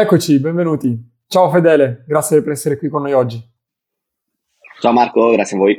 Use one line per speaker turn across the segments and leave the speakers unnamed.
Eccoci, benvenuti. Ciao Fedele, grazie per essere qui con noi oggi.
Ciao Marco, grazie a voi.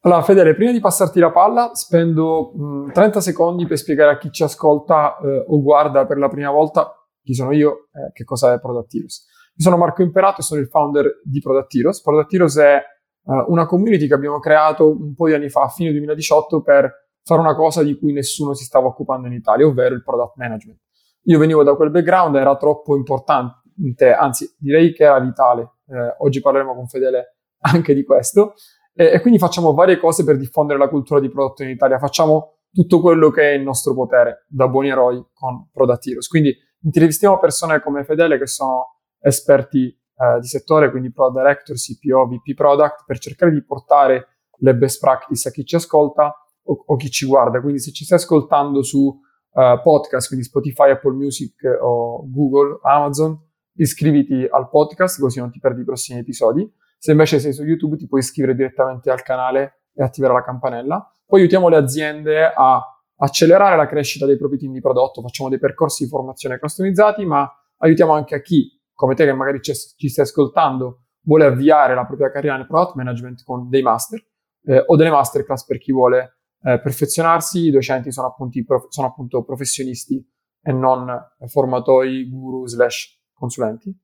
Allora Fedele, prima di passarti la palla, spendo mh, 30 secondi per spiegare a chi ci ascolta eh, o guarda per la prima volta chi sono io, eh, che cosa è Product Heroes. Io sono Marco Imperato e sono il founder di. Product Heroes è eh, una community che abbiamo creato un po' di anni fa, a fine 2018, per fare una cosa di cui nessuno si stava occupando in Italia, ovvero il product management. Io venivo da quel background, era troppo importante, anzi direi che era vitale. Eh, oggi parleremo con Fedele anche di questo. E, e, quindi facciamo varie cose per diffondere la cultura di prodotto in Italia. Facciamo tutto quello che è in nostro potere, da buoni eroi con Product Heroes. Quindi intervistiamo persone come Fedele che sono esperti eh, di settore, quindi Product Director, CPO, VP Product, per cercare di portare le best practice a chi ci ascolta o, o chi ci guarda. Quindi se ci stai ascoltando su uh, podcast, quindi Spotify, Apple Music o Google, Amazon, iscriviti al podcast così non ti perdi i prossimi episodi. Se invece sei su YouTube ti puoi iscrivere direttamente al canale e attivare la campanella. Poi aiutiamo le aziende a accelerare la crescita dei propri team di prodotto, facciamo dei percorsi di formazione customizzati, ma aiutiamo anche a chi, come te che magari ci, ci stai ascoltando, vuole avviare la propria carriera nel product management con dei master eh, o delle masterclass per chi vuole eh, perfezionarsi, i docenti sono, prof, sono appunto professionisti e non formatori, guru slash consulenti,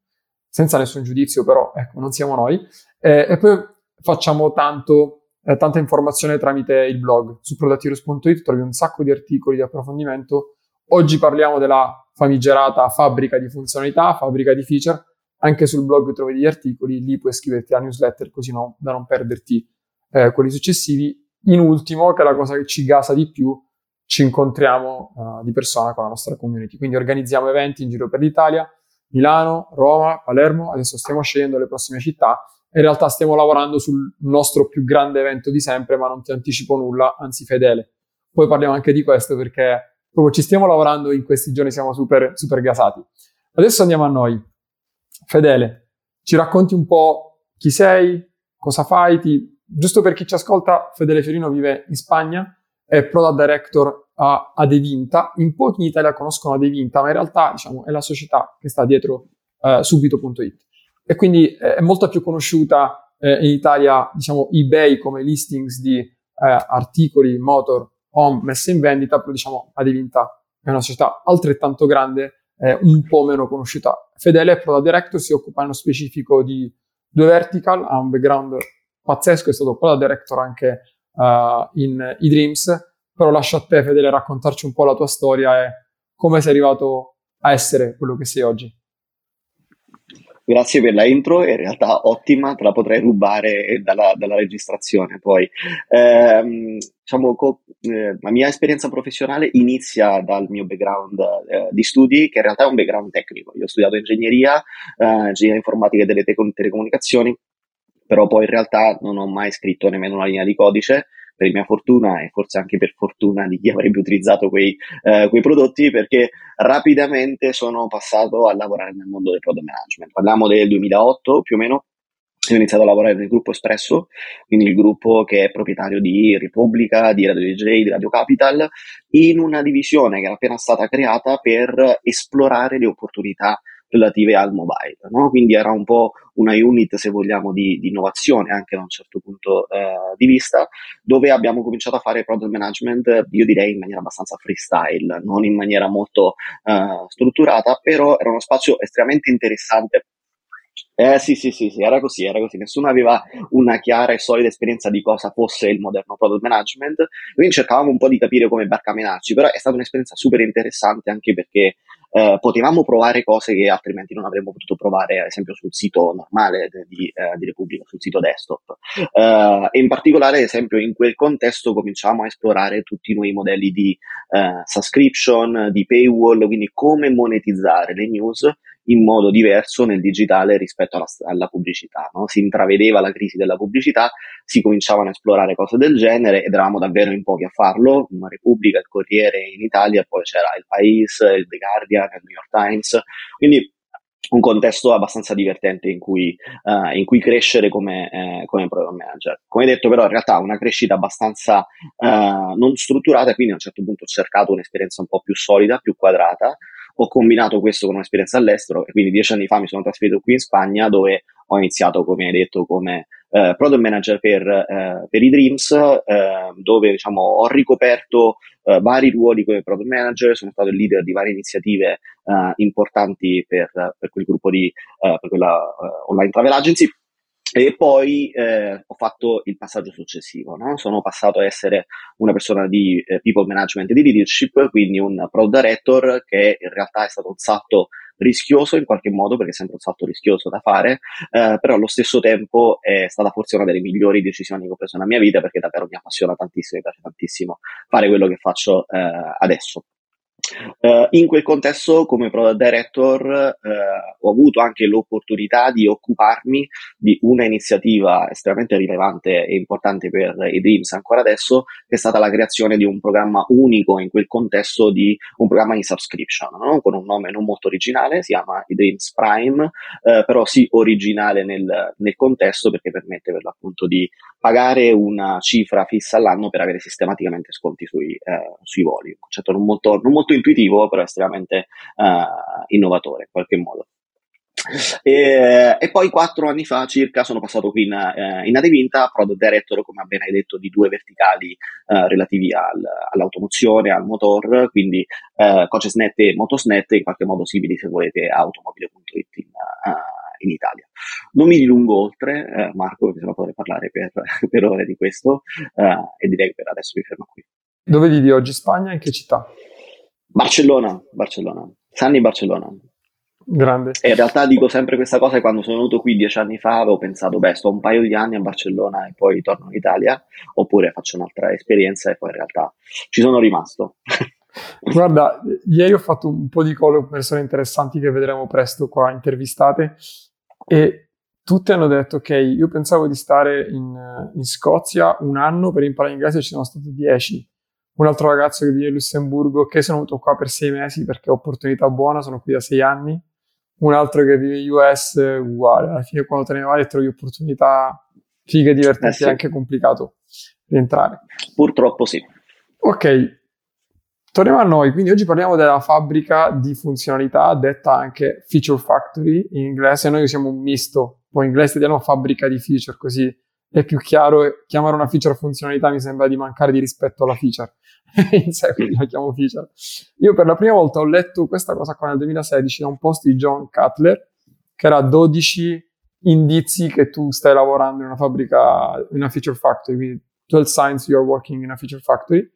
senza nessun giudizio però, ecco, non siamo noi. Eh, e poi facciamo tanto, eh, tanta informazione tramite il blog. Su productheroes.it trovi un sacco di articoli di approfondimento. Oggi parliamo della famigerata fabbrica di funzionalità, fabbrica di feature. Anche sul blog trovi degli articoli, lì puoi iscriverti alla newsletter così no, da non perderti eh, quelli successivi in ultimo, che è la cosa che ci gasa di più, ci incontriamo uh, di persona con la nostra community. Quindi organizziamo eventi in giro per l'Italia, Milano, Roma, Palermo, adesso stiamo scegliendo le prossime città. In realtà stiamo lavorando sul nostro più grande evento di sempre, ma non ti anticipo nulla, anzi fedele. Poi parliamo anche di questo perché proprio ci stiamo lavorando in questi giorni, siamo super, super gasati. Adesso andiamo a noi. Fedele, ci racconti un po' chi sei, cosa fai, ti giusto per chi ci ascolta, Fedele Fiorino vive in Spagna, è Product Director a Adevinta. In pochi in Italia conoscono Adevinta, ma in realtà diciamo, è la società che sta dietro uh, subito.it. E quindi eh, è molto più conosciuta eh, in Italia, diciamo, eBay come listings di eh, articoli, motor, home, messe in vendita, però diciamo Adevinta è una società altrettanto grande, eh, un po' meno conosciuta. Fedele è Product Director, si occupa nello specifico di due vertical, ha un background pazzesco, è stato poi da director anche uh, in eDreams, però lascio a te Fedele raccontarci un po' la tua storia e come sei arrivato a essere quello che sei oggi.
Grazie per la intro, in realtà ottima, te la potrei rubare dalla, dalla registrazione poi. Eh, diciamo, co- eh, la mia esperienza professionale inizia dal mio background eh, di studi, che in realtà è un background tecnico. Io ho studiato ingegneria, eh, ingegneria informatica e delle te- telecomunicazioni, però poi in realtà non ho mai scritto nemmeno una linea di codice, per mia fortuna e forse anche per fortuna di chi avrebbe utilizzato quei, eh, quei prodotti, perché rapidamente sono passato a lavorare nel mondo del product management. Parliamo del 2008 più o meno, ho iniziato a lavorare nel gruppo Espresso, quindi il gruppo che è proprietario di Repubblica, di Radio DJ, di Radio Capital, in una divisione che era appena stata creata per esplorare le opportunità relative al mobile. No? Quindi era un po' una unit, se vogliamo, di, di innovazione anche da un certo punto eh, di vista, dove abbiamo cominciato a fare product management, io direi in maniera abbastanza freestyle, non in maniera molto eh, strutturata, però era uno spazio estremamente interessante eh sì, sì, sì, sì, era così, era così. Nessuno aveva una chiara e solida esperienza di cosa fosse il moderno product management. Quindi cercavamo un po' di capire come barcamenarci, però è stata un'esperienza super interessante anche perché eh, potevamo provare cose che altrimenti non avremmo potuto provare, ad esempio, sul sito normale di, eh, di Repubblica, sul sito desktop. Eh, e in particolare, ad esempio, in quel contesto cominciamo a esplorare tutti i nuovi modelli di eh, subscription, di paywall, quindi come monetizzare le news in modo diverso nel digitale rispetto alla, alla pubblicità. No? Si intravedeva la crisi della pubblicità, si cominciavano a esplorare cose del genere ed eravamo davvero in pochi a farlo, una Repubblica, il Corriere in Italia, poi c'era il País, il The Guardian, il New York Times, quindi un contesto abbastanza divertente in cui, uh, in cui crescere come, eh, come product manager. Come detto, però, in realtà una crescita abbastanza uh, non strutturata, quindi a un certo punto ho cercato un'esperienza un po' più solida, più quadrata, ho combinato questo con un'esperienza all'estero e quindi dieci anni fa mi sono trasferito qui in Spagna dove ho iniziato, come hai detto, come eh, product manager per, eh, per i Dreams, eh, dove diciamo, ho ricoperto eh, vari ruoli come product manager, sono stato il leader di varie iniziative eh, importanti per, per, quel gruppo di, eh, per quella online travel agency. E poi eh, ho fatto il passaggio successivo, no? sono passato a essere una persona di eh, people management e di leadership, quindi un product director che in realtà è stato un salto rischioso in qualche modo, perché è sempre un salto rischioso da fare, eh, però allo stesso tempo è stata forse una delle migliori decisioni che ho preso nella mia vita, perché davvero mi appassiona tantissimo, mi piace tantissimo fare quello che faccio eh, adesso. Uh, in quel contesto, come product director, uh, ho avuto anche l'opportunità di occuparmi di una iniziativa estremamente rilevante e importante per i Dreams ancora adesso, che è stata la creazione di un programma unico in quel contesto di un programma in subscription, no? con un nome non molto originale, si chiama i Dreams Prime, uh, però sì originale nel, nel, contesto perché permette per l'appunto di pagare una cifra fissa all'anno per avere sistematicamente sconti sui, sui voli, un concetto non molto, non molto intuitivo, però estremamente uh, innovatore in qualche modo. E, e, poi quattro anni fa circa sono passato qui in, eh, in Adevinta, product director, come appena hai detto, di due verticali eh, relativi al, all'automozione, al motor, quindi eh, Coachesnet e Motosnet, in qualche modo simili se volete a automobile.it in, uh, in Italia. Non mi dilungo oltre, eh, Marco, perché sennò potrei parlare per, per ore di questo, uh, e direi che per adesso mi fermo qui.
Dove vivi oggi? Spagna? In che città?
Barcellona, Barcellona, Sanni Barcellona.
Grande.
E in realtà dico sempre questa cosa quando sono venuto qui dieci anni fa avevo pensato, beh, sto un paio di anni a Barcellona e poi torno in Italia, oppure faccio un'altra esperienza e poi in realtà ci sono rimasto.
Guarda, ieri ho fatto un po' di call con persone interessanti che vedremo presto qua intervistate e tutte hanno detto, ok, io pensavo di stare in, in Scozia un anno per imparare inglese e ci sono stato dieci un altro ragazzo che vive in Lussemburgo che sono venuto qua per sei mesi perché ho opportunità buona, sono qui da sei anni, un altro che vive in US uguale, alla fine quando te ne vai e trovi opportunità fighe, divertenti, eh sì. è anche complicato rientrare.
Purtroppo sì.
Ok, torniamo a noi, quindi oggi parliamo della fabbrica di funzionalità, detta anche Feature Factory in inglese, noi usiamo un misto, poi in inglese italiano fabbrica di feature, così è più chiaro, chiamare una feature funzionalità mi sembra di mancare di rispetto alla feature. in sé quindi la chiamo feature. Io per la prima volta ho letto questa cosa qua nel 2016 da un post di John Cutler, che era 12 indizi che tu stai lavorando in una fabbrica, in una feature factory, quindi 12 signs you are working in a feature factory,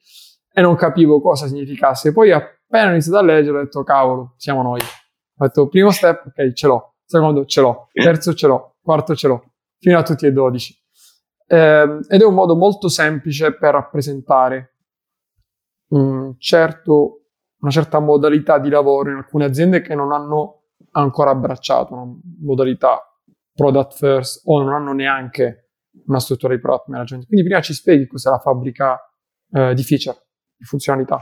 e non capivo cosa significasse. Poi appena ho iniziato a leggere ho detto, cavolo, siamo noi. Ho detto, primo step, ok, ce l'ho. Secondo, ce l'ho. Terzo, ce l'ho. Quarto, ce l'ho. Fino a tutti e 12. Eh, ed è un modo molto semplice per rappresentare un certo, una certa modalità di lavoro in alcune aziende che non hanno ancora abbracciato una modalità product first o non hanno neanche una struttura di product management. Quindi prima ci spieghi cos'è la fabbrica eh, di feature, di funzionalità.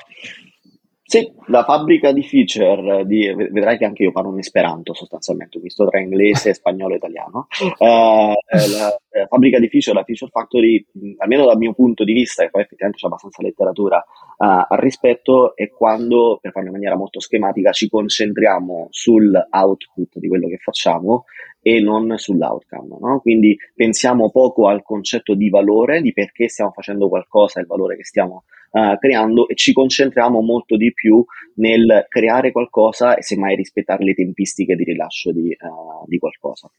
Sì, la fabbrica di feature, di, vedrai che anche io parlo in esperanto sostanzialmente, visto tra inglese, spagnolo e italiano. Uh, la, la, fabbrica di feature, la feature factory, almeno dal mio punto di vista, e poi effettivamente c'è abbastanza letteratura uh, al rispetto, è quando, per farlo in maniera molto schematica, ci concentriamo sull'output di quello che facciamo e non sull'outcome. No? Quindi pensiamo poco al concetto di valore, di perché stiamo facendo qualcosa, il valore che stiamo uh, creando e ci concentriamo molto di più nel creare qualcosa e semmai rispettare le tempistiche di rilascio di, uh, di qualcosa.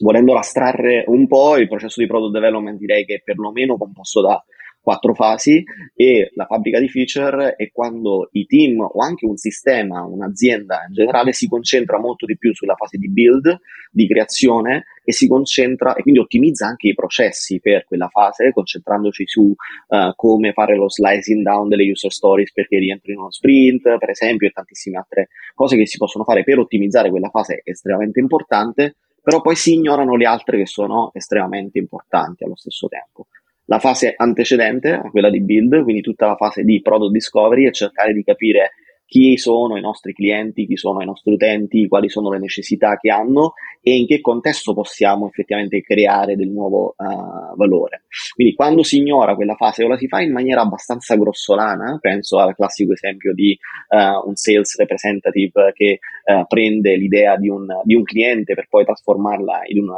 Volendo astrarre un po', il processo di product development direi che è perlomeno composto da quattro fasi e la fabbrica di feature è quando i team o anche un sistema, un'azienda in generale si concentra molto di più sulla fase di build, di creazione e si concentra e quindi ottimizza anche i processi per quella fase, concentrandoci su uh, come fare lo slicing down delle user stories perché rientrino in uno sprint, per esempio, e tantissime altre cose che si possono fare per ottimizzare quella fase estremamente importante, però poi si ignorano le altre che sono estremamente importanti allo stesso tempo la fase antecedente a quella di build, quindi tutta la fase di product discovery e cercare di capire chi sono i nostri clienti, chi sono i nostri utenti, quali sono le necessità che hanno e in che contesto possiamo effettivamente creare del nuovo uh, valore. Quindi quando si ignora quella fase o la si fa in maniera abbastanza grossolana, penso al classico esempio di uh, un sales representative che uh, prende l'idea di un, di un, cliente per poi trasformarla in un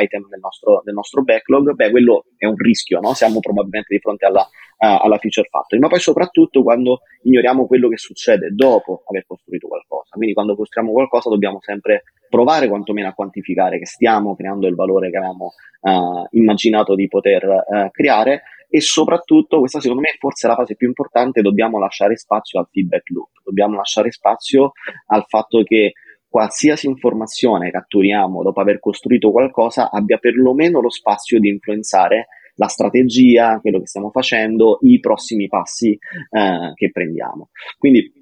item del nostro, del nostro backlog, beh quello è un rischio, no? siamo probabilmente di fronte alla uh, alla feature factory, ma poi soprattutto quando ignoriamo quello che succede dopo aver costruito qualcosa. Quindi quando costruiamo qualcosa dobbiamo sempre provare quantomeno a quantificare che stiamo creando il valore che avevamo uh, immaginato di poter uh, creare. E soprattutto, questa secondo me è forse la fase più importante, dobbiamo lasciare spazio al feedback loop, dobbiamo lasciare spazio al fatto che qualsiasi informazione catturiamo dopo aver costruito qualcosa abbia perlomeno lo spazio di influenzare la strategia, quello che stiamo facendo, i prossimi passi eh, che prendiamo. Quindi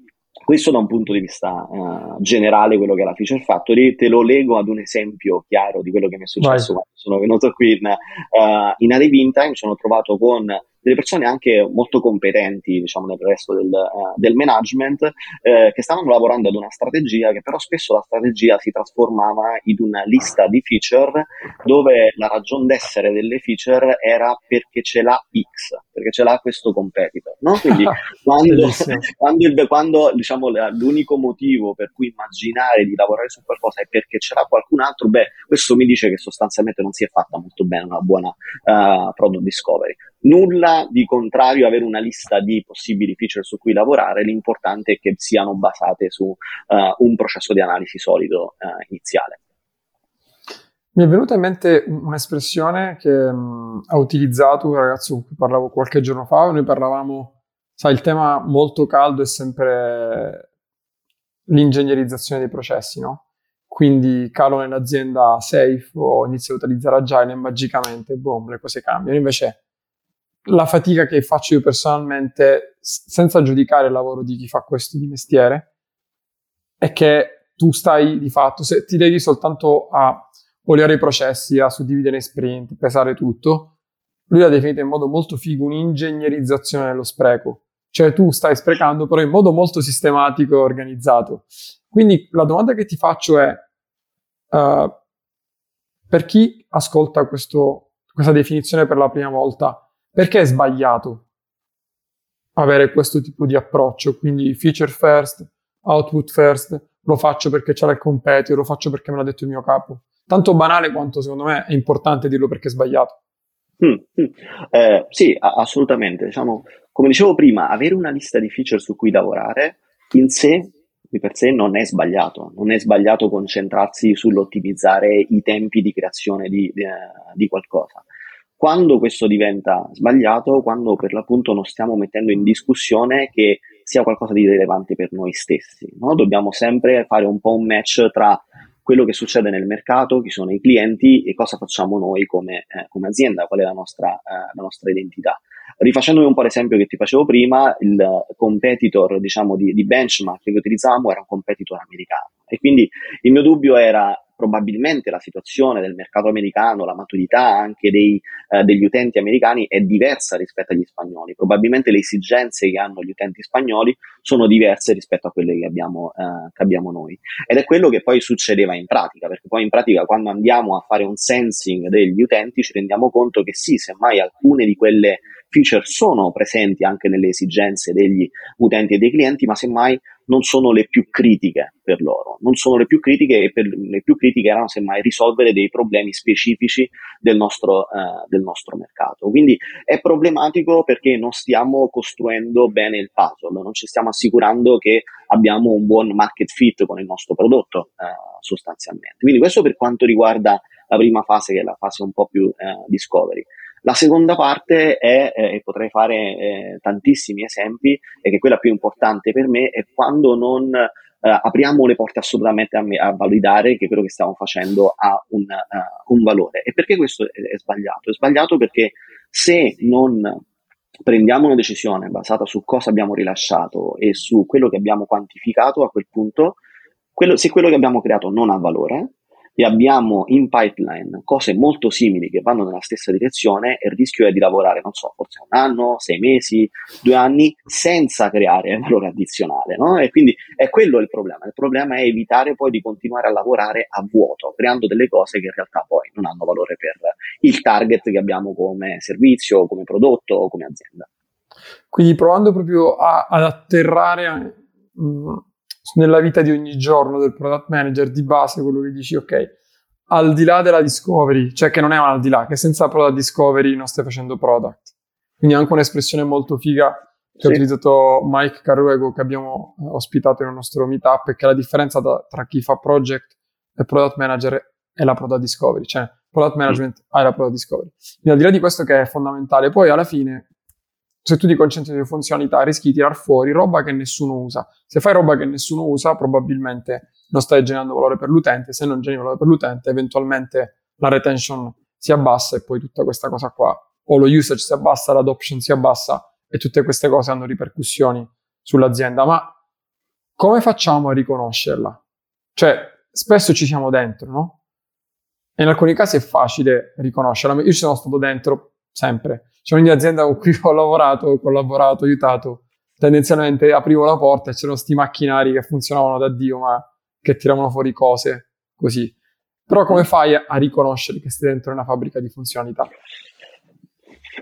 questo da un punto di vista uh, generale, quello che è la Feature Factory, te lo leggo ad un esempio chiaro di quello che mi è successo Vai. quando sono venuto qui in, uh, in Adevinta, mi sono trovato con delle persone anche molto competenti, diciamo, nel resto del, uh, del management, eh, che stavano lavorando ad una strategia che però spesso la strategia si trasformava in una lista di feature dove la ragione d'essere delle feature era perché ce l'ha X, perché ce l'ha questo competitor, no? Quindi quando, quando, il, quando diciamo, l'unico motivo per cui immaginare di lavorare su qualcosa è perché ce l'ha qualcun altro, beh, questo mi dice che sostanzialmente non si è fatta molto bene una buona uh, product discovery. Nulla di contrario avere una lista di possibili feature su cui lavorare, l'importante è che siano basate su uh, un processo di analisi solido uh, iniziale.
Mi è venuta in mente un'espressione che um, ha utilizzato un ragazzo con cui parlavo qualche giorno fa, noi parlavamo, sai, il tema molto caldo è sempre l'ingegnerizzazione dei processi, no? Quindi calo nell'azienda safe o inizio a utilizzare agile e magicamente, boom, le cose cambiano. Invece la fatica che faccio io personalmente, senza giudicare il lavoro di chi fa questo di mestiere, è che tu stai di fatto, se ti devi soltanto a oliare i processi, a suddividere in sprint, pesare tutto, lui l'ha definito in modo molto figo un'ingegnerizzazione dello spreco. Cioè tu stai sprecando però in modo molto sistematico e organizzato. Quindi la domanda che ti faccio è, uh, per chi ascolta questo, questa definizione per la prima volta, perché è sbagliato avere questo tipo di approccio? Quindi feature first, output first, lo faccio perché c'è il competitor, lo faccio perché me l'ha detto il mio capo. Tanto banale quanto secondo me è importante dirlo perché è sbagliato.
Mm, mm. Eh, sì, assolutamente. Diciamo, come dicevo prima, avere una lista di feature su cui lavorare in sé di per sé non è sbagliato, non è sbagliato concentrarsi sull'ottimizzare i tempi di creazione di, di, di qualcosa. Quando questo diventa sbagliato, quando per l'appunto non stiamo mettendo in discussione che sia qualcosa di rilevante per noi stessi, no? dobbiamo sempre fare un po' un match tra quello che succede nel mercato, chi sono i clienti e cosa facciamo noi come, eh, come azienda, qual è la nostra, eh, la nostra identità. Rifacendomi un po' l'esempio che ti facevo prima, il competitor diciamo, di, di benchmark che utilizzavamo era un competitor americano e quindi il mio dubbio era probabilmente la situazione del mercato americano, la maturità anche dei, eh, degli utenti americani è diversa rispetto agli spagnoli. Probabilmente le esigenze che hanno gli utenti spagnoli sono diverse rispetto a quelle che abbiamo, eh, che abbiamo noi. Ed è quello che poi succedeva in pratica, perché poi in pratica quando andiamo a fare un sensing degli utenti ci rendiamo conto che sì, semmai alcune di quelle feature sono presenti anche nelle esigenze degli utenti e dei clienti, ma semmai non sono le più critiche per loro, non sono le più critiche e per le più critiche erano semmai risolvere dei problemi specifici del nostro, eh, del nostro mercato. Quindi è problematico perché non stiamo costruendo bene il puzzle, non ci stiamo assicurando che abbiamo un buon market fit con il nostro prodotto eh, sostanzialmente. Quindi questo per quanto riguarda la prima fase che è la fase un po' più eh, discovery. La seconda parte è, eh, e potrei fare eh, tantissimi esempi, e che è quella più importante per me, è quando non eh, apriamo le porte assolutamente a, me, a, validare che quello che stiamo facendo ha un, uh, un valore. E perché questo è, è sbagliato? È sbagliato perché se non prendiamo una decisione basata su cosa abbiamo rilasciato e su quello che abbiamo quantificato, a quel punto, quello, se quello che abbiamo creato non ha valore, e abbiamo in pipeline cose molto simili che vanno nella stessa direzione e il rischio è di lavorare, non so, forse un anno, sei mesi, due anni senza creare valore addizionale, no? E quindi è quello il problema. Il problema è evitare poi di continuare a lavorare a vuoto, creando delle cose che in realtà poi non hanno valore per il target che abbiamo come servizio, come prodotto o come azienda.
Quindi provando proprio a, ad atterrare mh, mm, nella vita di ogni giorno del product manager di base quello che dici, ok, al di là della discovery, cioè che non è un al di là, che senza product discovery non stai facendo product. Quindi anche un'espressione molto figa che sì. ha utilizzato Mike Carruego che abbiamo ospitato nel nostro meetup è che la differenza da, tra chi fa project e product manager è la product discovery, cioè product management mm. hai la product discovery. Quindi al di là di questo che è fondamentale, poi alla fine se tu ti concentri sulle funzionalità rischi di tirar fuori roba che nessuno usa. Se fai roba che nessuno usa, probabilmente non stai generando valore per l'utente, se non generi valore per l'utente, eventualmente la retention si abbassa e poi tutta questa cosa qua, o lo usage si abbassa, l'adoption si abbassa e tutte queste cose hanno ripercussioni sull'azienda. Ma come facciamo a riconoscerla? Cioè, spesso ci siamo dentro, no? In alcuni casi è facile riconoscerla. Io ci sono stato dentro sempre c'è ogni azienda con cui ho lavorato, collaborato, aiutato, tendenzialmente aprivo la porta e c'erano sti macchinari che funzionavano da Dio, ma che tiravano fuori cose così. Però come fai a riconoscere che stai dentro una fabbrica di funzionalità?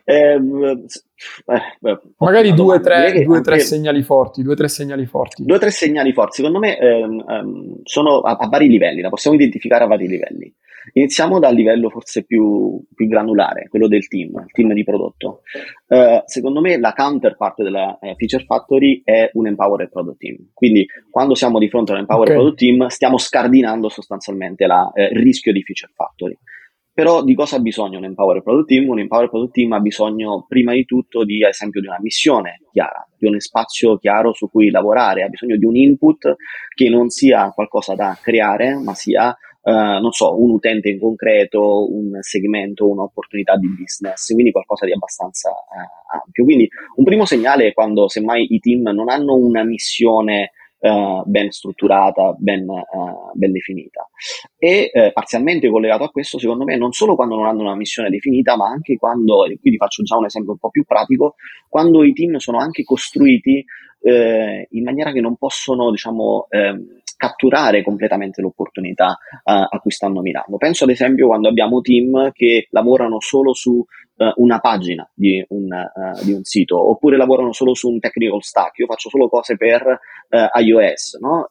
Eh,
eh, Magari due o tre, tre, segnali forti, due o tre segnali forti.
Due o tre segnali forti, secondo me ehm, ehm, sono a, a, vari livelli, la possiamo identificare a vari livelli. Iniziamo dal livello forse più, più granulare, quello del team, il team di prodotto. Uh, secondo me la counterpart della eh, Feature Factory è un Empowered Product Team. Quindi quando siamo di fronte a un Empowered okay. Product Team stiamo scardinando sostanzialmente la, eh, il rischio di Feature Factory. Però di cosa ha bisogno un Empowered Product Team? Un Empowered Product Team ha bisogno prima di tutto di, ad esempio, di una missione chiara, di uno spazio chiaro su cui lavorare, ha bisogno di un input che non sia qualcosa da creare, ma sia Uh, non so, un utente in concreto, un segmento, un'opportunità di business, quindi qualcosa di abbastanza uh, ampio. Quindi un primo segnale è quando semmai i team non hanno una missione uh, ben strutturata, ben, ben definita. E parzialmente collegato a questo, secondo me, non solo quando non hanno una missione definita, ma anche quando, e qui vi faccio già un esempio un po' più pratico, quando i team sono anche costruiti in maniera che non possono, diciamo, ehm, catturare completamente l'opportunità uh, a cui stanno mirando. Penso ad esempio quando abbiamo team che lavorano solo su uh, una pagina di un, uh, di un, sito oppure lavorano solo su un technical stack, io faccio solo cose per iOS, no?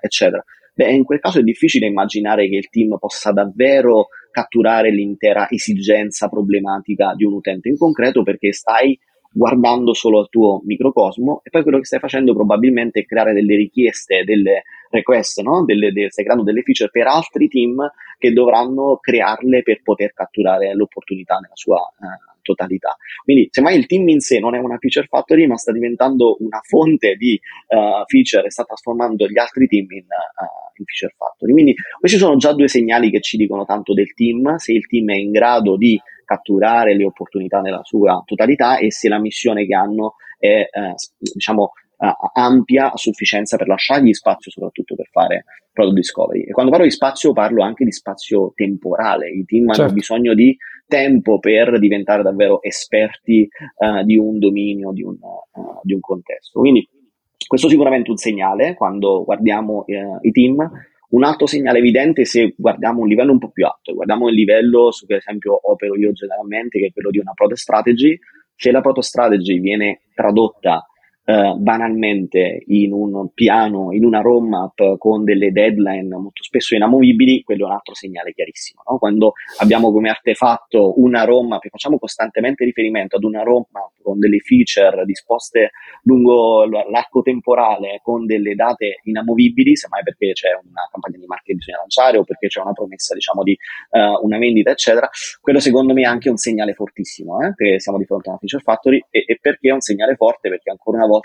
eccetera. Beh, in quel caso è difficile immaginare che il team possa davvero catturare l'intera esigenza problematica di un utente in concreto perché stai guardando solo al tuo microcosmo e poi quello che stai facendo probabilmente è creare delle richieste, delle request, no? delle, de, stai creando delle feature per altri team che dovranno crearle per poter catturare l'opportunità nella sua uh, totalità. Quindi semmai il team in sé non è una feature factory ma sta diventando una fonte di uh, feature e sta trasformando gli altri team in, uh, in feature factory. Quindi questi sono già due segnali che ci dicono tanto del team, se il team è in grado di catturare le opportunità nella sua totalità e se la missione che hanno è eh, diciamo uh, ampia a sufficienza per lasciargli spazio soprattutto per fare product discovery. E quando parlo di spazio parlo anche di spazio temporale. I team certo. hanno bisogno di tempo per diventare davvero esperti uh, di un dominio, di un, uh, di un contesto. Quindi questo è sicuramente un segnale quando guardiamo i team. Un altro segnale evidente se guardiamo un livello un po' più alto, guardiamo il livello su cui ad esempio opero io generalmente, che è quello di una product strategy, se la product strategy viene tradotta eh, banalmente in un piano, in una roadmap con delle deadline molto spesso inamovibili, quello è un altro segnale chiarissimo. No? Quando abbiamo come artefatto una roadmap facciamo costantemente riferimento ad una roadmap con delle feature disposte lungo l'arco temporale, con delle date inamovibili, semmai perché c'è una campagna di marketing che bisogna lanciare o perché c'è una promessa diciamo di uh, una vendita, eccetera, quello secondo me è anche un segnale fortissimo, eh? che siamo di fronte a una feature factory e, e perché è un segnale forte? Perché ancora una volta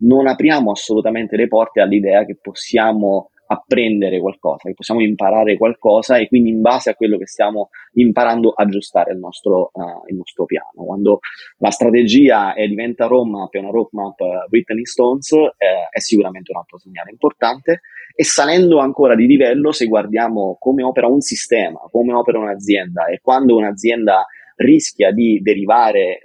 non apriamo assolutamente le porte all'idea che possiamo apprendere qualcosa, che possiamo imparare qualcosa e quindi in base a quello che stiamo imparando aggiustare il nostro, uh, il nostro piano. Quando la strategia è, diventa roadmap, è una roadmap uh, written in stones, eh, è sicuramente un altro segnale importante e salendo ancora di livello, se guardiamo come opera un sistema, come opera un'azienda e quando un'azienda rischia di derivare eh,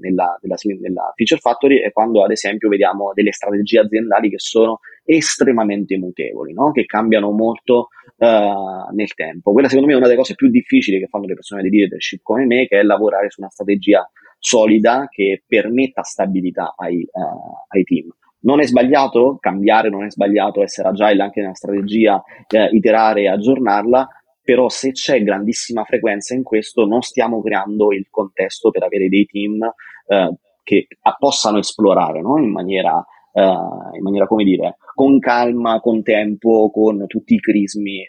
nella, nella, nella, feature factory è quando ad esempio vediamo delle strategie aziendali che sono estremamente mutevoli, no? che cambiano molto uh, nel tempo. Quella secondo me è una delle cose più difficili che fanno le persone di leadership come me, che è lavorare su una strategia solida che permetta stabilità ai, uh, ai team. Non è sbagliato cambiare, non è sbagliato essere agile anche nella strategia, eh, iterare e aggiornarla, però se c'è grandissima frequenza in questo non stiamo creando il contesto per avere dei team eh, che a, possano esplorare no? in, maniera, eh, in maniera, come dire, con calma, con tempo, con tutti i crismi, eh,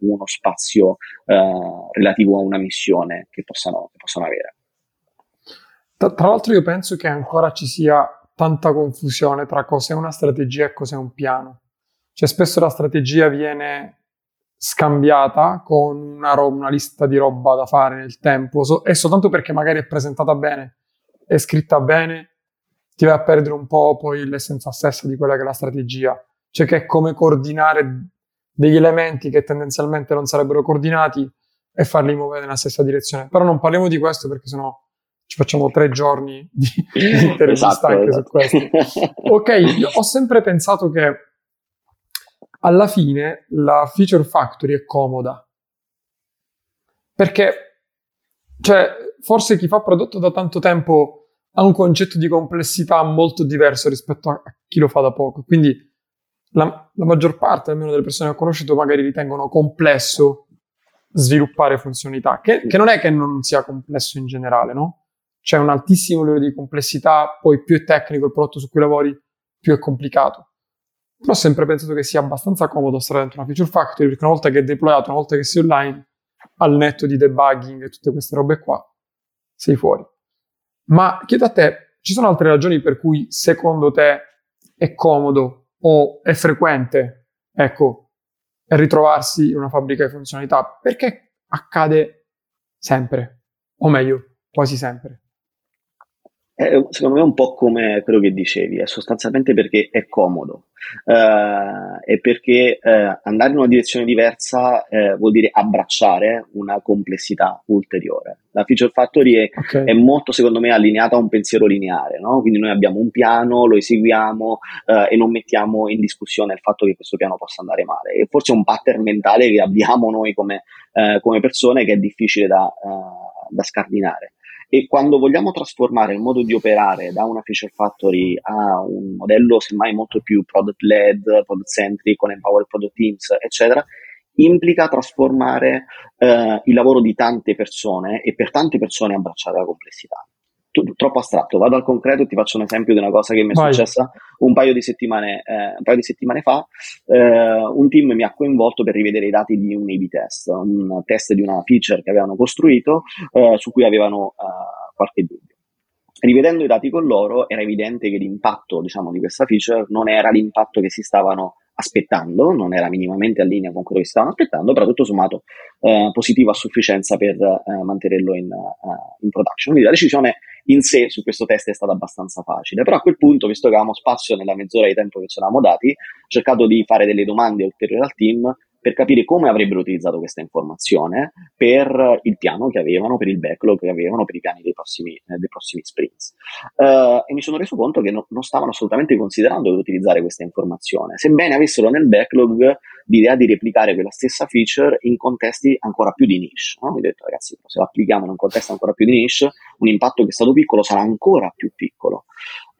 uno spazio eh, relativo a una missione che possano, che possano avere.
Tra, tra l'altro io penso che ancora ci sia tanta confusione tra cos'è una strategia e cos'è un piano. Cioè spesso la strategia viene scambiata con una, ro- una, lista di roba da fare nel tempo so- e soltanto perché magari è presentata bene, è scritta bene, ti vai a perdere un po' poi l'essenza stessa di quella che è la strategia, cioè che è come coordinare degli elementi che tendenzialmente non sarebbero coordinati e farli muovere nella stessa direzione. Però non parliamo di questo perché sennò ci facciamo tre giorni di, di intervista esatto, anche esatto. su questo. ok, ho sempre pensato che alla fine la feature factory è comoda. Perché, cioè, forse chi fa prodotto da tanto tempo ha un concetto di complessità molto diverso rispetto a chi lo fa da poco. Quindi la, la maggior parte, almeno delle persone che ho conosciuto, magari ritengono complesso sviluppare funzionalità, che, che non è che non sia complesso in generale, no? C'è un altissimo livello di complessità, poi più è tecnico il prodotto su cui lavori, più è complicato. Però ho sempre pensato che sia abbastanza comodo stare dentro una feature factory perché una volta che è deployato, una volta che sei online, al netto di debugging e tutte queste robe qua, sei fuori. Ma chiedo a te, ci sono altre ragioni per cui secondo te è comodo o è frequente, ecco, ritrovarsi in una fabbrica di funzionalità? Perché accade sempre, o meglio, quasi sempre.
È, secondo me è un po' come quello che dicevi, è sostanzialmente perché è comodo eh, e perché eh, andare in una direzione diversa eh, vuol dire abbracciare una complessità ulteriore. La feature factory è, okay. è molto, secondo me, allineata a un pensiero lineare, no? quindi noi abbiamo un piano, lo eseguiamo eh, e non mettiamo in discussione il fatto che questo piano possa andare male. E forse è un pattern mentale che abbiamo noi come, eh, come persone che è difficile da, eh, da scardinare. E quando vogliamo trasformare il modo di operare da una feature factory a un modello semmai molto più product led, product centric, con empowered product teams, eccetera, implica trasformare eh, il lavoro di tante persone e per tante persone abbracciare la complessità troppo astratto. Vado al concreto e ti faccio un esempio di una cosa che mi è Vai. successa un paio di settimane, eh, un paio di settimane fa. Eh, un team mi ha coinvolto per rivedere i dati di un A-B test, un test di una feature che avevano costruito eh, su cui avevano eh, qualche dubbio. Rivedendo i dati con loro era evidente che l'impatto diciamo, di questa feature non era l'impatto che si stavano aspettando, non era minimamente in linea con quello che stavano aspettando, però tutto sommato eh, positivo a sufficienza per eh, mantenerlo in, uh, in, production. Quindi la decisione in sé su questo test è stata abbastanza facile, però a quel punto, visto che avevamo spazio nella mezz'ora di tempo che ci eravamo dati, ho cercato di fare delle domande ulteriori al team per capire come avrebbero utilizzato questa informazione per il piano che avevano, per il backlog che avevano, per i piani dei prossimi, eh, dei prossimi sprints. Uh, e mi sono reso conto che no, non stavano assolutamente considerando di utilizzare questa informazione, sebbene avessero nel backlog l'idea di replicare quella stessa feature in contesti ancora più di niche. No? Mi ho detto, ragazzi, se lo applichiamo in un contesto ancora più di niche, un impatto che è stato piccolo sarà ancora più piccolo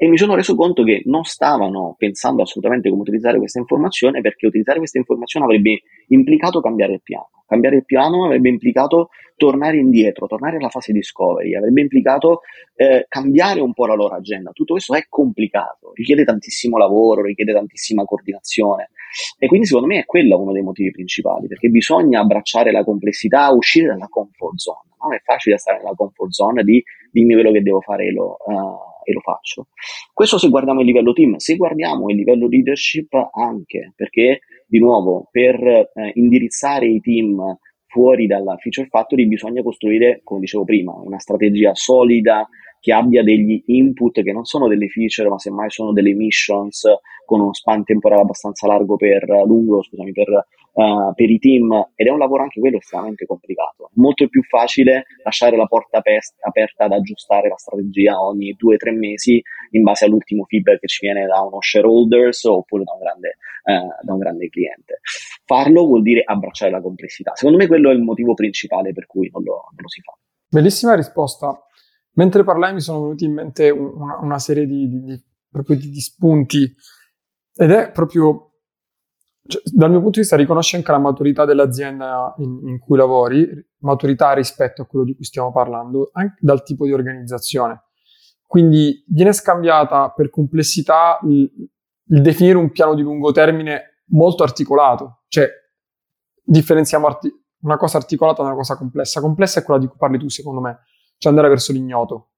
e mi sono reso conto che non stavano pensando assolutamente come utilizzare questa informazione perché utilizzare questa informazione avrebbe implicato cambiare il piano. Cambiare il piano avrebbe implicato tornare indietro, tornare alla fase discovery, avrebbe implicato eh, cambiare un po' la loro agenda. Tutto questo è complicato, richiede tantissimo lavoro, richiede tantissima coordinazione e quindi secondo me è quello uno dei motivi principali perché bisogna abbracciare la complessità, uscire dalla comfort zone. Non è facile stare nella comfort zone di dimmi quello che devo fare e lo, uh, e lo faccio. Questo se guardiamo il livello team, se guardiamo il livello leadership anche, perché di nuovo, per eh, indirizzare i team fuori dalla feature factory bisogna costruire, come dicevo prima, una strategia solida che abbia degli input che non sono delle feature, ma semmai sono delle missions con uno span temporale abbastanza largo per lungo, scusami, per, uh, per i team. Ed è un lavoro anche quello estremamente complicato. Molto più facile lasciare la porta aperta, aperta ad aggiustare la strategia ogni due o tre mesi in base all'ultimo feedback che ci viene da uno shareholders oppure da un grande, uh, da un grande cliente. Farlo vuol dire abbracciare la complessità. Secondo me quello è il motivo principale per cui non lo, non lo si fa.
Bellissima risposta. Mentre parlai mi sono venuti in mente una, una serie di, di, di, di spunti ed è proprio, cioè, dal mio punto di vista, riconosce anche la maturità dell'azienda in, in, cui lavori, maturità rispetto a quello di cui stiamo parlando, anche dal tipo di organizzazione. Quindi viene scambiata per complessità il, il definire un piano di lungo termine molto articolato, cioè differenziamo arti- una cosa articolata da una cosa complessa. Complessa è quella di cui parli tu, secondo me cioè andare verso l'ignoto,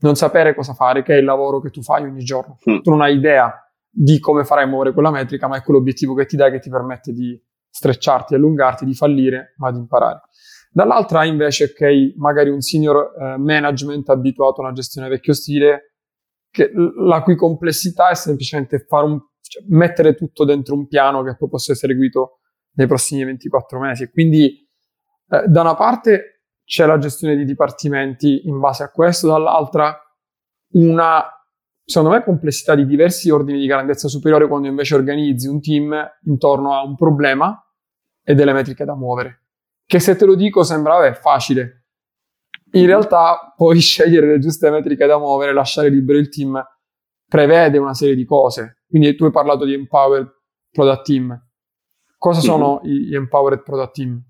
non sapere cosa fare, che è il lavoro che tu fai ogni giorno. Mm. Tu non hai idea di come farai muovere quella metrica, ma è quell'obiettivo che ti dai che ti permette di strecciarti, allungarti, di fallire, ma di imparare. Dall'altra invece che magari un senior eh, management abituato a una gestione vecchio stile, che, la cui complessità è semplicemente un, cioè, mettere tutto dentro un piano che poi possa essere seguito nei prossimi 24 mesi. Quindi eh, da una parte c'è la gestione di dipartimenti in base a questo, dall'altra una, secondo me, complessità di diversi ordini di grandezza superiore quando invece organizzi un team intorno a un problema e delle metriche da muovere. Che se te lo dico sembra, vabbè, facile. In realtà puoi scegliere le giuste metriche da muovere, lasciare libero il team, prevede una serie di cose. Quindi tu hai parlato di Empowered Product Team. Cosa sono mm-hmm. gli Empowered Product Team?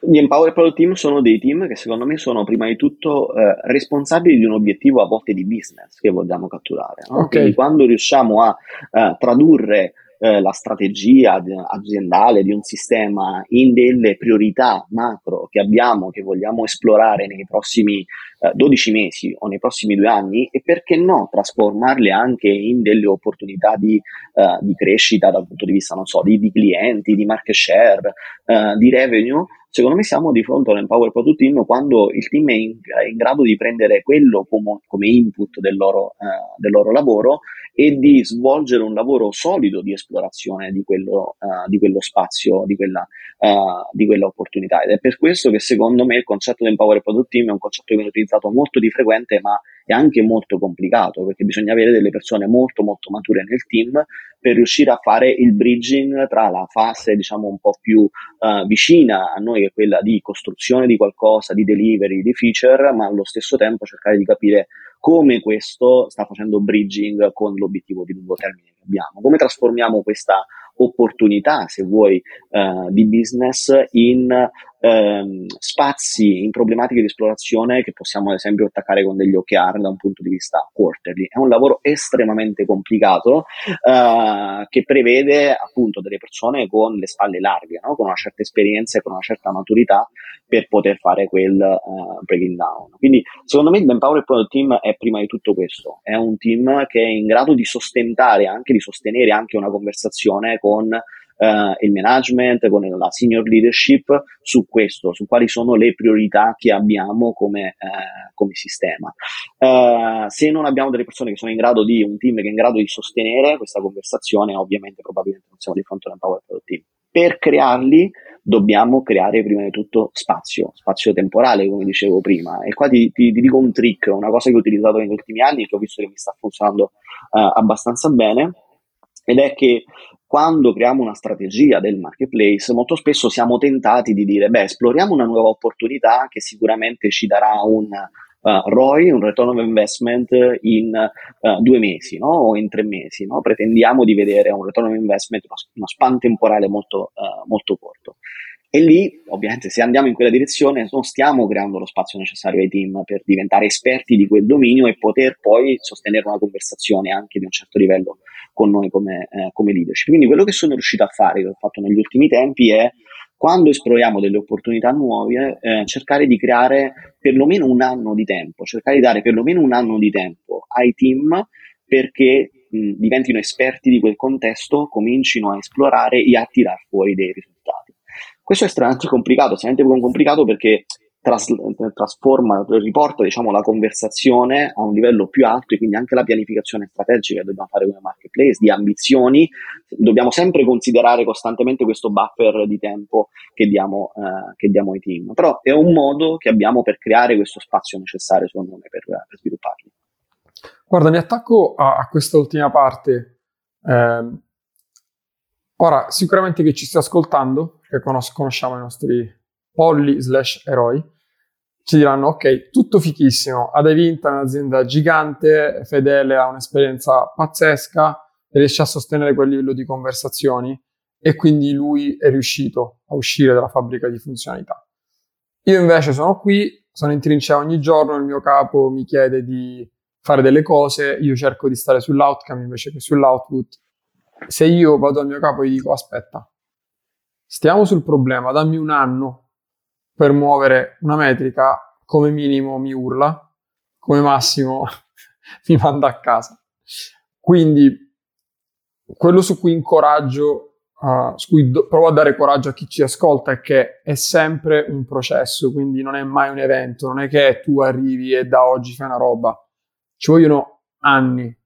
Gli Empower Product Team sono dei team che secondo me sono prima di tutto eh, responsabili di un obiettivo a volte di business che vogliamo catturare. No? Okay. Quindi quando riusciamo a eh, tradurre eh, la strategia aziendale di un sistema in delle priorità macro che abbiamo, che vogliamo esplorare nei prossimi eh, 12 mesi o nei prossimi due anni e perché no trasformarle anche in delle opportunità di, eh, di crescita dal punto di vista, non so, di, di clienti, di market share, eh, di revenue, secondo me siamo di fronte a un Empower Product Team quando il team è in, è in grado di prendere quello come, come input del loro, eh, del loro, lavoro e di svolgere un lavoro solido di esplorazione di quello, uh, di quello spazio, di quella, di quella, opportunità. Ed è per questo che secondo me il concetto di Empower Product Team è un concetto che viene utilizzato molto di frequente, ma è anche molto complicato perché bisogna avere delle persone molto molto mature nel team per riuscire a fare il bridging tra la fase diciamo un po' più uh, vicina a noi che è quella di costruzione di qualcosa, di delivery, di feature, ma allo stesso tempo cercare di capire come questo sta facendo bridging con l'obiettivo di lungo termine che abbiamo, come trasformiamo questa opportunità, se vuoi, uh, di business in ehm, spazi in problematiche di esplorazione che possiamo ad esempio attaccare con degli OKR da un punto di vista quarterly. È un lavoro estremamente complicato eh, che prevede appunto delle persone con le spalle larghe, no? con una certa esperienza e con una certa maturità per poter fare quel uh, breaking down. Quindi secondo me il Empower Product Team è prima di tutto questo, è un team che è in grado di sostentare, anche di sostenere anche una conversazione con eh, il management, con la senior leadership su questo, su quali sono le priorità che abbiamo come, eh, come sistema. Uh, se non abbiamo delle persone che sono in grado di, un team che è in grado di sostenere questa conversazione, ovviamente probabilmente non siamo di fronte a un Empower Product Team. Per crearli dobbiamo creare prima di tutto spazio, spazio temporale, come dicevo prima. E qua ti, ti, ti dico un trick, una cosa che ho utilizzato negli ultimi anni, che ho visto che mi sta funzionando uh, abbastanza bene, ed è che quando creiamo una strategia del marketplace, molto spesso siamo tentati di dire, beh, esploriamo una nuova opportunità che sicuramente ci darà un uh, ROI, un return of investment in uh, due mesi no? o in tre mesi. No? Pretendiamo di vedere un return of investment, uno, uno span temporale molto, uh, molto corto. E lì, ovviamente, se andiamo in quella direzione, non stiamo creando lo spazio necessario ai team per diventare esperti di quel dominio e poter poi sostenere una conversazione anche di un certo livello con noi come, eh, come leadership. Quindi quello che sono riuscito a fare, che ho fatto negli ultimi tempi, è quando esploriamo delle opportunità nuove, eh, cercare di creare perlomeno un anno di tempo, cercare di dare perlomeno un anno di tempo ai team perché mh, diventino esperti di quel contesto, comincino a esplorare e a tirar fuori dei risultati. Questo è estremamente complicato, estremamente complicato perché tras- trasforma, riporta diciamo, la conversazione a un livello più alto e quindi anche la pianificazione strategica che dobbiamo fare come marketplace, di ambizioni, dobbiamo sempre considerare costantemente questo buffer di tempo che diamo, eh, che diamo ai team. Però è un modo che abbiamo per creare questo spazio necessario, secondo me, per, per svilupparli.
Guarda, mi attacco a, a questa ultima parte. Eh, ora, sicuramente che ci stia ascoltando, che conos- conosciamo i nostri polli slash eroi, ci diranno ok, tutto fichissimo, Adevinta è un'azienda gigante, fedele, ha un'esperienza pazzesca, riesce a sostenere quel livello di conversazioni e quindi lui è riuscito a uscire dalla fabbrica di funzionalità. Io invece sono qui, sono in trincea ogni giorno, il mio capo mi chiede di fare delle cose, io cerco di stare sull'outcome invece che sull'output. Se io vado al mio capo e gli dico aspetta, stiamo sul problema, dammi un anno per muovere una metrica, come minimo mi urla, come massimo mi manda a casa. Quindi quello su cui incoraggio, uh, su cui do- provo a dare coraggio a chi ci ascolta è che è sempre un processo, quindi non è mai un evento, non è che tu arrivi e da oggi fai una roba, ci vogliono anni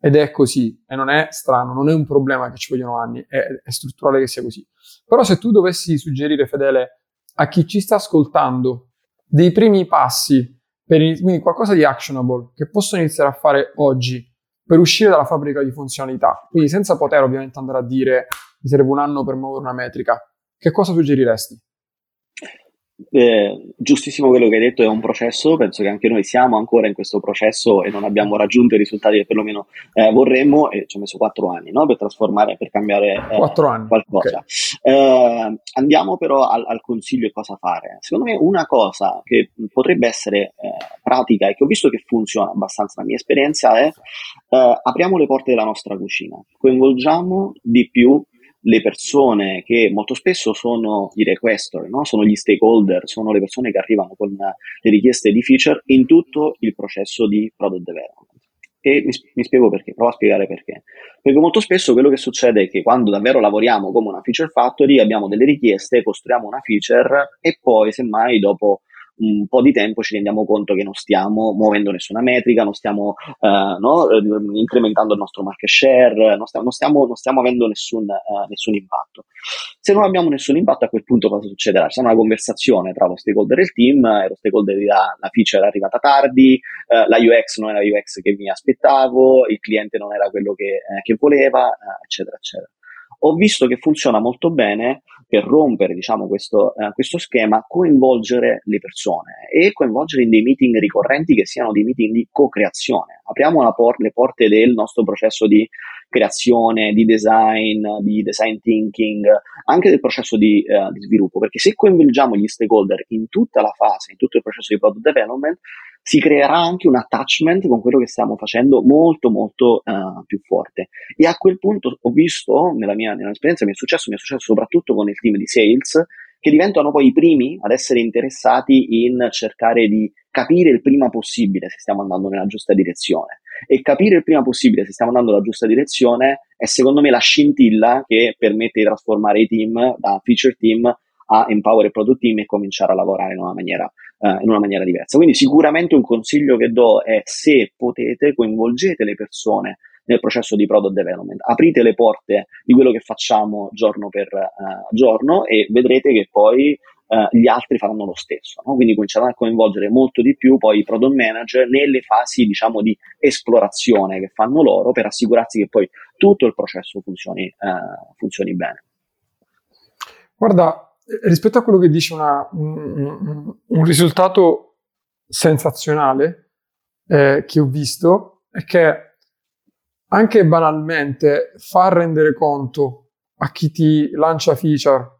ed è così e non è strano, non è un problema che ci vogliono anni, è, è strutturale che sia così. Però se tu dovessi suggerire, Fedele, a chi ci sta ascoltando dei primi passi, per, quindi qualcosa di actionable che possono iniziare a fare oggi per uscire dalla fabbrica di funzionalità. Quindi senza poter ovviamente andare a dire mi serve un anno per muovere una metrica, che cosa suggeriresti?
Eh, giustissimo quello che hai detto, è un processo, penso che anche noi siamo ancora in questo processo e non abbiamo raggiunto i risultati che perlomeno eh, vorremmo e ci ha messo quattro anni no? per trasformare, per cambiare eh, qualcosa. Okay. Eh, andiamo però al, al, consiglio e cosa fare. Secondo me una cosa che potrebbe essere eh, pratica e che ho visto che funziona abbastanza nella mia esperienza è apriamo le porte della nostra cucina, coinvolgiamo di più le persone che molto spesso sono i requestor, no? sono gli stakeholder, sono le persone che arrivano con le richieste di feature in tutto il processo di product development. E mi, mi, spiego perché, provo a spiegare perché. Perché molto spesso quello che succede è che quando davvero lavoriamo come una feature factory abbiamo delle richieste, costruiamo una feature e poi semmai dopo un po' di tempo ci rendiamo conto che non stiamo muovendo nessuna metrica, non stiamo uh, no, eh, incrementando il nostro market share, non stiamo, non stiamo, non stiamo avendo nessun, uh, nessun, impatto. Se non abbiamo nessun impatto, a quel punto cosa succederà? C'è una conversazione tra lo stakeholder e il team, e lo stakeholder dirà la feature è arrivata tardi, uh, la UX non era la UX che mi aspettavo, il cliente non era quello che, che voleva, eccetera, eccetera ho visto che funziona molto bene per rompere diciamo, questo, eh, questo, schema, coinvolgere le persone e coinvolgere in dei meeting ricorrenti che siano dei meeting di co-creazione. Apriamo por- le porte del nostro processo di creazione, di design, di design thinking, anche del processo di, eh, di sviluppo, perché se coinvolgiamo gli stakeholder in tutta la fase, in tutto il processo di product development, si creerà anche un attachment con quello che stiamo facendo molto molto uh, più forte. E a quel punto ho visto, nella mia, nella mia esperienza, mi è successo, mi è successo soprattutto con il team di sales, che diventano poi i primi ad essere interessati in cercare di capire il prima possibile se stiamo andando nella giusta direzione. E capire il prima possibile se stiamo andando nella giusta direzione è secondo me la scintilla che permette di trasformare i team da feature team a empower il product team e cominciare a lavorare in una maniera, uh, in una maniera diversa. Quindi sicuramente un consiglio che do è se potete coinvolgete le persone nel processo di product development, aprite le porte di quello che facciamo giorno per uh, giorno e vedrete che poi Uh, gli altri faranno lo stesso. No? Quindi cominceranno a coinvolgere molto di più poi i product manager nelle fasi diciamo di esplorazione che fanno loro per assicurarsi che poi tutto il processo funzioni, uh, funzioni bene.
Guarda, rispetto a quello che dice una, un, un, risultato sensazionale eh, che ho visto è che anche banalmente far rendere conto a chi ti lancia feature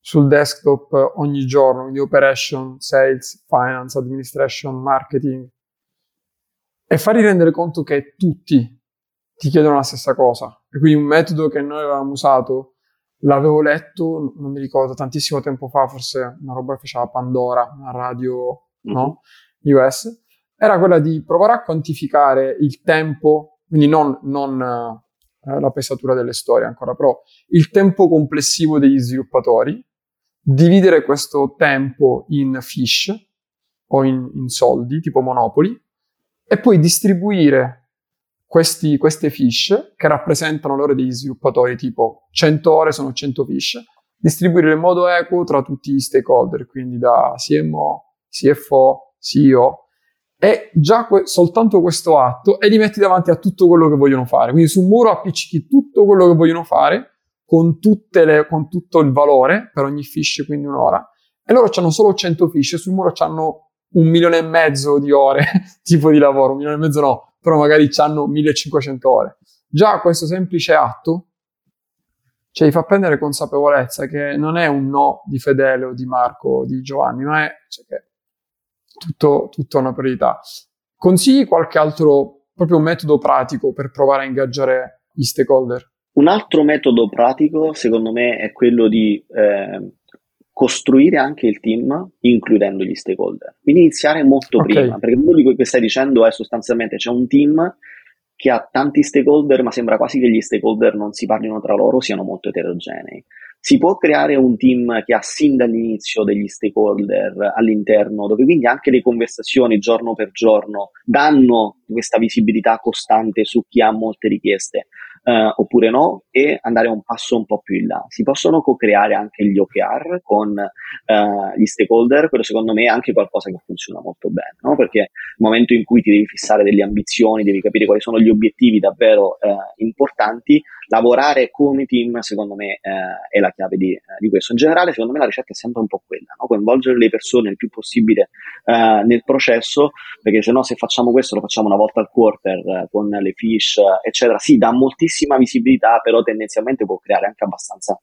sul desktop ogni giorno, quindi operation, sales, finance, administration, marketing, e fargli rendere conto che tutti ti chiedono la stessa cosa. E quindi un metodo che noi avevamo usato L'avevo letto, non mi ricordo, tantissimo tempo fa, forse una roba che faceva Pandora, una radio, mm-hmm. no? US. Era quella di provare a quantificare il tempo quindi non, non eh, la pesatura delle storie ancora, però il tempo complessivo degli sviluppatori, dividere questo tempo in fish o in, in soldi, tipo Monopoli, e poi distribuire questi, queste fish che rappresentano le ore degli sviluppatori, tipo 100 ore sono 100 fish, distribuire in modo equo tra tutti gli stakeholder, quindi da CMO, CFO, CEO, e già que- soltanto questo atto e li metti davanti a tutto quello che vogliono fare. Quindi su un muro appiccichi tutto quello che vogliono fare con, le, con tutto il valore per ogni fish, quindi un'ora. E loro hanno solo 100 fish, sul muro hanno un milione e mezzo di ore tipo di lavoro, un milione e mezzo no, però magari hanno 1500 ore. Già questo semplice atto cioè, fa prendere consapevolezza che non è un no di Fedele o di Marco o di Giovanni, ma è cioè, tutto, tutto una priorità. Consigli qualche altro proprio metodo pratico per provare a ingaggiare gli stakeholder?
Un altro metodo pratico, secondo me, è quello di eh, costruire anche il team includendo gli stakeholder. Quindi iniziare molto okay. prima, perché quello che stai dicendo è sostanzialmente c'è un team che ha tanti stakeholder, ma sembra quasi che gli stakeholder non si parlino tra loro, siano molto eterogenei. Si può creare un team che ha sin dall'inizio degli stakeholder all'interno, dove quindi anche le conversazioni giorno per giorno danno questa visibilità costante su chi ha molte richieste eh, oppure no e andare un passo un po' più in là. Si possono co-creare anche gli OKR con eh, gli stakeholder, quello secondo me è anche qualcosa che funziona molto bene, no? perché nel momento in cui ti devi fissare delle ambizioni, devi capire quali sono gli obiettivi davvero eh, importanti, lavorare come team secondo me eh, è la chiave di, eh, di, questo. In generale secondo me la ricerca è sempre un po' quella, no? coinvolgere le persone il più possibile eh, nel processo, perché se no se facciamo questo lo facciamo una volta al quarter con le fish, eccetera, sì, dà moltissima visibilità, però tendenzialmente può creare anche abbastanza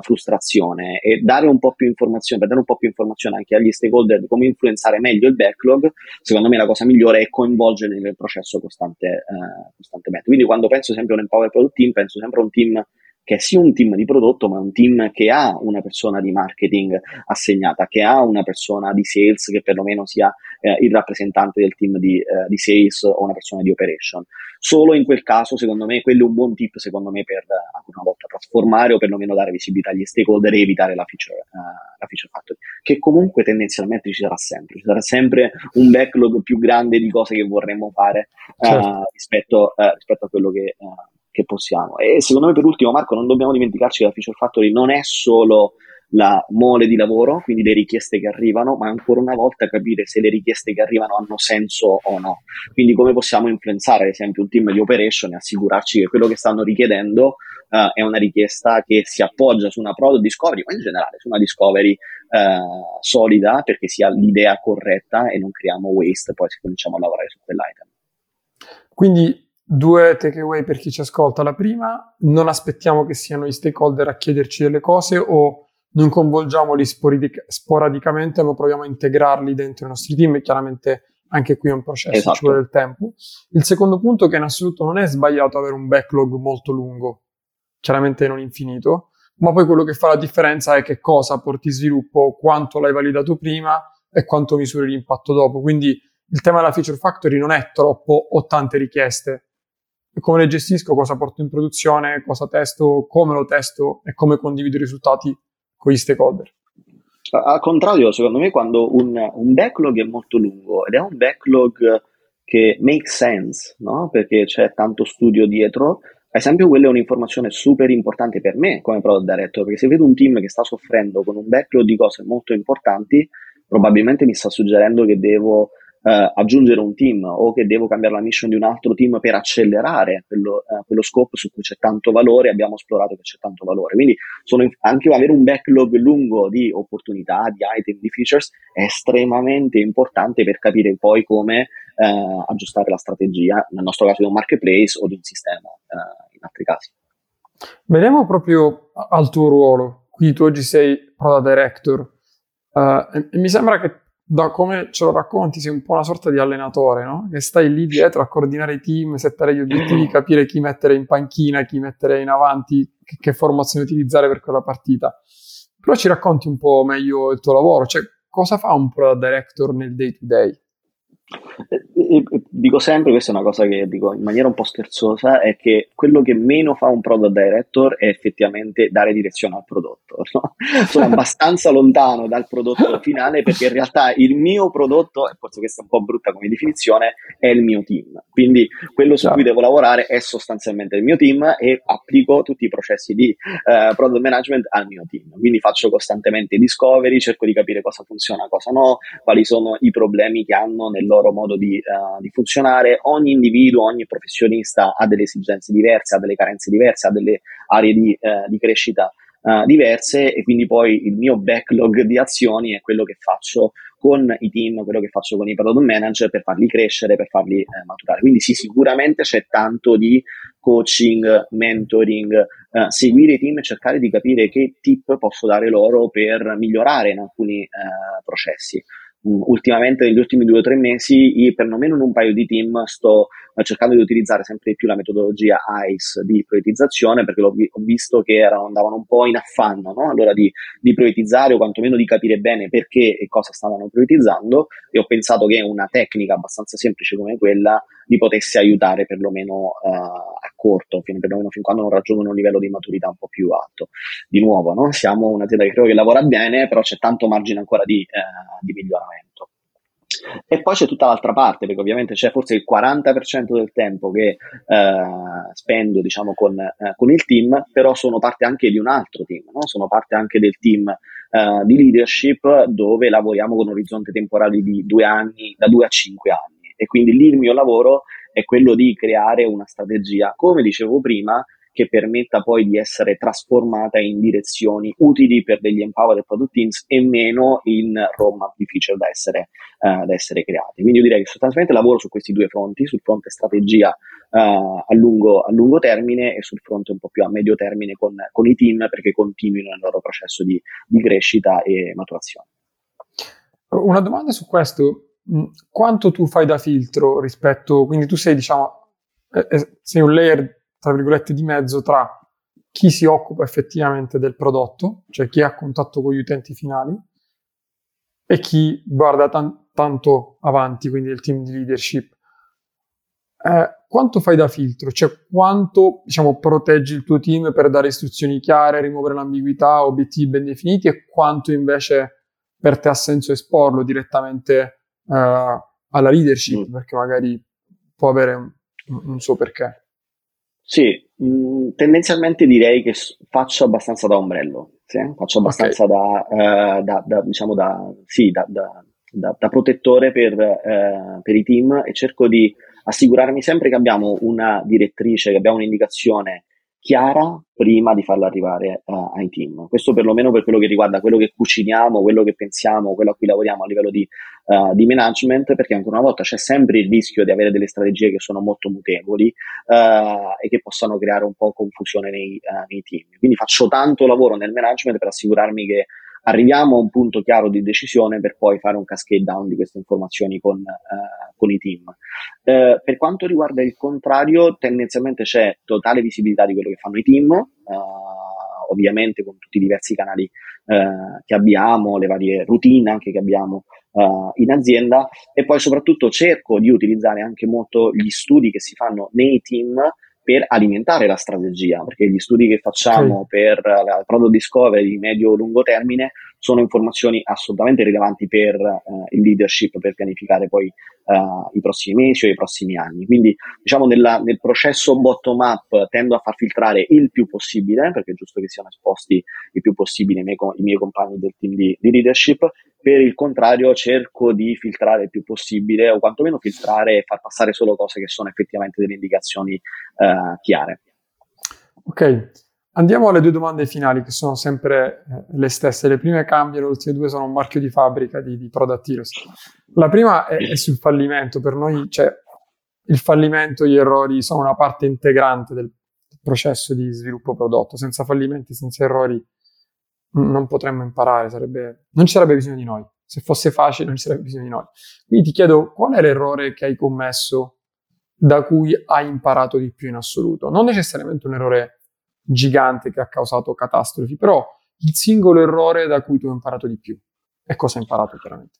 frustrazione e dare un po' più informazione, per dare un po' più informazione anche agli stakeholder di come influenzare meglio il backlog, secondo me la cosa migliore è coinvolgere nel processo costante, costantemente. Quindi quando penso sempre a un Empower Product Team, penso sempre un team che sia un team di prodotto, ma un team che ha una persona di marketing assegnata, che ha una persona di sales che perlomeno sia eh, il rappresentante del team di, eh, di, sales o una persona di operation. Solo in quel caso, secondo me, quello è un buon tip, secondo me, per ancora una volta trasformare o perlomeno dare visibilità agli stakeholder e evitare la feature, uh, la feature factory, che comunque tendenzialmente ci sarà sempre. Ci sarà sempre un backlog più grande di cose che vorremmo fare uh, certo. rispetto, uh, rispetto, a quello che che possiamo. E secondo me, per ultimo, Marco, non dobbiamo dimenticarci che la Feature Factory non è solo la mole di lavoro, quindi le richieste che arrivano, ma ancora una volta capire se le richieste che arrivano hanno senso o no. Quindi come possiamo influenzare, ad esempio, un team di operation e assicurarci che quello che stanno richiedendo uh, è una richiesta che si appoggia su una product discovery, ma in generale su una discovery uh, solida, perché sia l'idea corretta e non creiamo waste poi se cominciamo a lavorare su quell'item.
Quindi Due takeaway per chi ci ascolta. La prima, non aspettiamo che siano gli stakeholder a chiederci delle cose o non coinvolgiamoli sporadic- sporadicamente, ma proviamo a integrarli dentro i nostri team e chiaramente anche qui è un processo, esatto. ci vuole del tempo. Il secondo punto è che in assoluto non è sbagliato avere un backlog molto lungo, chiaramente non infinito, ma poi quello che fa la differenza è che cosa porti sviluppo, quanto l'hai validato prima e quanto misuri l'impatto dopo. Quindi il tema della feature factory non è troppo o tante richieste, come le gestisco, cosa porto in produzione, cosa testo, come lo testo e come condivido i risultati con gli stakeholder.
Al contrario, secondo me, quando un, un backlog è molto lungo ed è un backlog che make sense, no? perché c'è tanto studio dietro, ad esempio, quella è un'informazione super importante per me come product director, perché se vedo un team che sta soffrendo con un backlog di cose molto importanti, probabilmente mi sta suggerendo che devo eh, aggiungere un team o che devo cambiare la mission di un altro team per accelerare quello, eh, quello scope su cui c'è tanto valore, abbiamo esplorato che c'è tanto valore. Quindi in, anche avere un backlog lungo di opportunità, di item, di features è estremamente importante per capire poi come eh, aggiustare la strategia, nel nostro caso di un marketplace o di un sistema, eh, in altri casi.
Veniamo proprio al tuo ruolo. Qui tu oggi sei product director. Uh, e mi sembra che da come ce lo racconti, sei un po' una sorta di allenatore, no? Che stai lì dietro a coordinare i team, settare gli obiettivi, capire chi mettere in panchina, chi mettere in avanti, che, che formazione utilizzare per quella partita. Però ci racconti un po' meglio il tuo lavoro, cioè cosa fa un product director nel day to day?
Dico sempre, questa è una cosa che dico in maniera un po' scherzosa, è che quello che meno fa un product director è effettivamente dare direzione al prodotto. No? Sono abbastanza lontano dal prodotto finale perché in realtà il mio prodotto, e forse questa è un po' brutta come definizione, è il mio team. Quindi quello su cui devo lavorare è sostanzialmente il mio team e applico tutti i processi di uh, product management al mio team. Quindi faccio costantemente discovery, cerco di capire cosa funziona, cosa no, quali sono i problemi che hanno nel loro modo di, uh, di funzionare. Ogni individuo, ogni professionista ha delle esigenze diverse, ha delle carenze diverse, ha delle aree di, uh, di crescita uh, diverse e quindi poi il mio backlog di azioni è quello che faccio con i team, quello che faccio con i product manager per farli crescere, per farli eh, maturare. Quindi sì, sicuramente c'è tanto di coaching, mentoring, eh, seguire i team e cercare di capire che tip posso dare loro per migliorare in alcuni eh, processi. Mm, ultimamente negli ultimi due o tre mesi, io, perlomeno in un paio di team, sto eh, cercando di utilizzare sempre di più la metodologia ICE di prioritizzazione perché ho visto che erano, andavano un po' in affanno no? allora di, di prioritizare o quantomeno di capire bene perché e cosa stavano prioritizzando e ho pensato che una tecnica abbastanza semplice come quella li potesse aiutare perlomeno uh, a corto, fino, perlomeno fin quando non raggiungono un livello di maturità un po' più alto. Di nuovo, no? siamo un'azienda che credo che lavora bene, però c'è tanto margine ancora di, uh, di miglioramento. E poi c'è tutta l'altra parte, perché ovviamente c'è forse il 40% del tempo che eh, spendo diciamo, con, eh, con, il team, però sono parte anche di un altro team, no? sono parte anche del team eh, di leadership dove lavoriamo con orizzonti temporali di due anni, da due a cinque anni. E quindi lì il mio lavoro è quello di creare una strategia, come dicevo prima, che permetta poi di essere trasformata in direzioni utili per degli empowered product teams e meno in roadmap di feature da essere, uh, da essere creati. Quindi io direi che sostanzialmente lavoro su questi due fronti, sul fronte strategia uh, a, lungo, a, lungo, termine e sul fronte un po' più a medio termine con, con i team perché continuino nel loro processo di, di crescita e maturazione.
Una domanda su questo, quanto tu fai da filtro rispetto, quindi tu sei, diciamo, eh, sei un layer, tra virgolette, di mezzo tra chi si occupa effettivamente del prodotto, cioè chi ha contatto con gli utenti finali, e chi guarda tan- tanto avanti, quindi il team di leadership. Eh, quanto fai da filtro? Cioè quanto diciamo, proteggi il tuo team per dare istruzioni chiare, rimuovere l'ambiguità, obiettivi ben definiti e quanto invece per te ha senso esporlo direttamente uh, alla leadership, mm. perché magari può avere un, un suo perché.
Sì, mh, mm, tendenzialmente direi che faccio abbastanza da ombrello, sì? faccio abbastanza okay. da, uh, da, da, diciamo da, sì, da, da protettore per, uh, per, i team e cerco di assicurarmi sempre che abbiamo una direttrice, che abbiamo un'indicazione chiara prima di farla arrivare uh, ai team. Questo perlomeno per quello che riguarda quello che cuciniamo, quello che pensiamo, quello a cui lavoriamo a livello di, uh, di management, perché ancora una volta c'è sempre il rischio di avere delle strategie che sono molto mutevoli uh, e che possano creare un po' confusione nei, nei team. Quindi faccio tanto lavoro nel management per assicurarmi che arriviamo a un punto chiaro di decisione per poi fare un cascade down di queste informazioni con, uh, con i team. Uh, per quanto riguarda il contrario, tendenzialmente c'è totale visibilità di quello che fanno i team, uh, ovviamente con tutti i diversi canali che abbiamo, le varie routine anche che abbiamo in azienda e poi soprattutto cerco di utilizzare anche molto gli studi che si fanno nei team per alimentare la strategia, perché gli studi che facciamo sì. per la product discovery di medio-lungo termine sono informazioni assolutamente rilevanti per uh, il leadership per pianificare poi uh, i prossimi mesi o i prossimi anni. Quindi, diciamo, nella, nel processo bottom-up tendo a far filtrare il più possibile, perché è giusto che siano esposti il più possibile i miei, i miei compagni del team di, di, leadership. Per il contrario, cerco di filtrare il più possibile, o quantomeno filtrare e far passare solo cose che sono effettivamente delle indicazioni uh, chiare.
Ok, Andiamo alle due domande finali che sono sempre eh, le stesse. Le prime cambiano, le ultime due sono un marchio di fabbrica di, di Product Heroes. La prima è, è, sul fallimento. Per noi cioè, il fallimento, gli errori sono una parte integrante del processo di sviluppo prodotto. Senza fallimenti, senza errori non potremmo imparare, sarebbe, non ci sarebbe bisogno di noi. Se fosse facile non ci sarebbe bisogno di noi. Quindi ti chiedo qual è l'errore che hai commesso da cui hai imparato di più in assoluto? Non necessariamente un errore gigante che ha causato catastrofi, però il singolo errore da cui tu hai imparato di più. E cosa hai imparato chiaramente?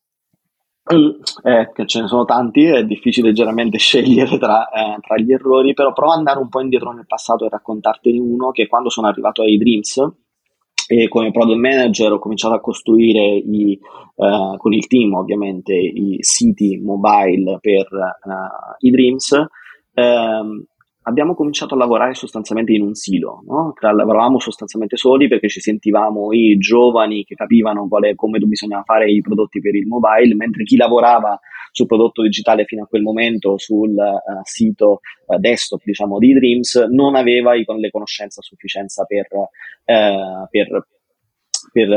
Eh, ce ne sono tanti, è difficile generalmente scegliere tra, eh, tra, gli errori, però provo ad andare un po' indietro nel passato e raccontartene uno che quando sono arrivato ai Dreams e come product manager ho cominciato a costruire i, eh, con il team ovviamente i siti mobile per eh, i Dreams. Ehm, abbiamo cominciato a lavorare sostanzialmente in un silo, no? lavoravamo sostanzialmente soli perché ci sentivamo i giovani che capivano quale, come bisognava fare i prodotti per il mobile, mentre chi lavorava sul prodotto digitale fino a quel momento sul uh, sito uh, desktop diciamo di Dreams non aveva i, le conoscenze a sufficienza per, uh, per per,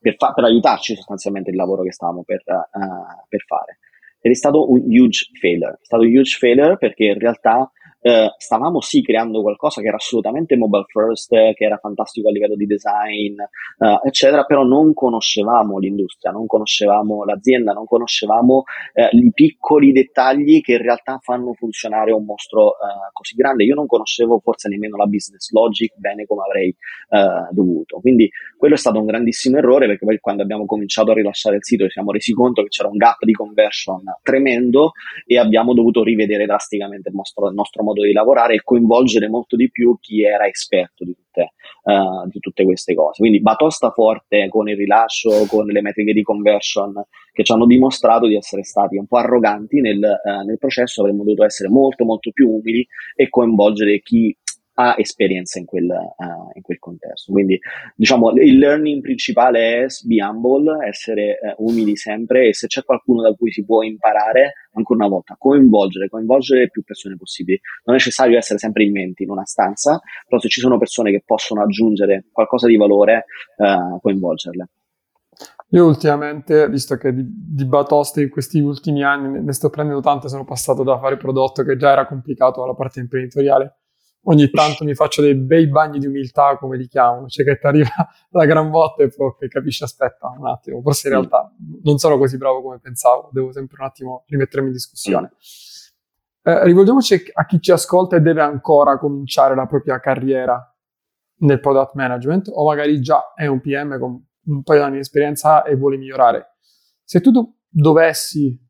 per, fa- per, aiutarci sostanzialmente il lavoro che stavamo per, fare. Ed è stato un huge failure. È stato un huge failure perché in realtà eh, stavamo sì creando qualcosa che era assolutamente mobile first, che era fantastico a livello di design, eh, eccetera, però non conoscevamo l'industria, non conoscevamo l'azienda, non conoscevamo eh, i piccoli dettagli che in realtà fanno funzionare un mostro eh, così grande. Io non conoscevo forse nemmeno la business logic bene come avrei dovuto. Quindi quello è stato un grandissimo errore perché poi quando abbiamo cominciato a rilasciare il sito ci siamo resi conto che c'era un gap di conversion tremendo e abbiamo dovuto rivedere drasticamente il nostro, il nostro modo modo di lavorare e coinvolgere molto di più chi era esperto di tutte, uh, di tutte queste cose. Quindi batosta forte con il rilascio, con le metriche di conversion che ci hanno dimostrato di essere stati un po' arroganti nel, uh, nel processo, avremmo dovuto essere molto molto più umili e coinvolgere chi ha esperienza in quel, uh, in quel contesto. Quindi, diciamo, il learning principale è be humble, essere uh, umili sempre e se c'è qualcuno da cui si può imparare, ancora una volta, coinvolgere, coinvolgere più persone possibili. Non è necessario essere sempre in mente in una stanza, però se ci sono persone che possono aggiungere qualcosa di valore, uh, coinvolgerle.
Io ultimamente, visto che di, di, batoste in questi ultimi anni ne sto prendendo tante, sono passato da fare prodotto che già era complicato alla parte imprenditoriale ogni tanto mi faccio dei bei bagni di umiltà, come li chiamano, cioè che ti arriva la gran botta e poi capisci, aspetta un attimo, forse in realtà non sono così bravo come pensavo, devo sempre un attimo rimettermi in discussione. Eh, rivolgiamoci a chi ci ascolta e deve ancora cominciare la propria carriera nel product management o magari già è un PM con un paio di anni di esperienza e vuole migliorare. Se tu dovessi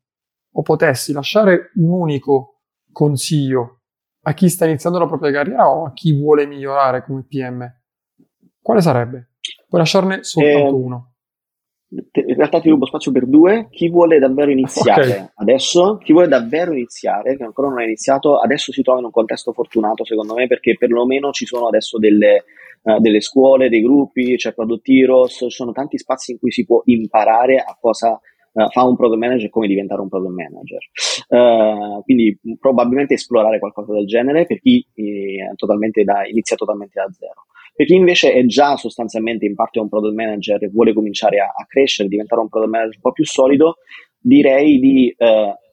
o potessi lasciare un unico consiglio a chi sta iniziando la propria carriera o a chi vuole migliorare come PM? Quale sarebbe? Puoi lasciarne soltanto eh, uno.
In realtà ti rubo spazio per due. Chi vuole davvero iniziare okay. adesso, chi vuole davvero iniziare, che ancora non ha iniziato, adesso si trova in un contesto fortunato secondo me perché perlomeno ci sono adesso delle, uh, delle scuole, dei gruppi, c'è Product Heroes, ci sono tanti spazi in cui si può imparare a cosa uh, fa un product manager come diventare un product manager. Uh, quindi probabilmente esplorare qualcosa del genere per chi eh, totalmente da, inizia totalmente da zero. Per chi invece è già sostanzialmente in parte un product manager e vuole cominciare a, a crescere, diventare un product manager un po' più solido, direi di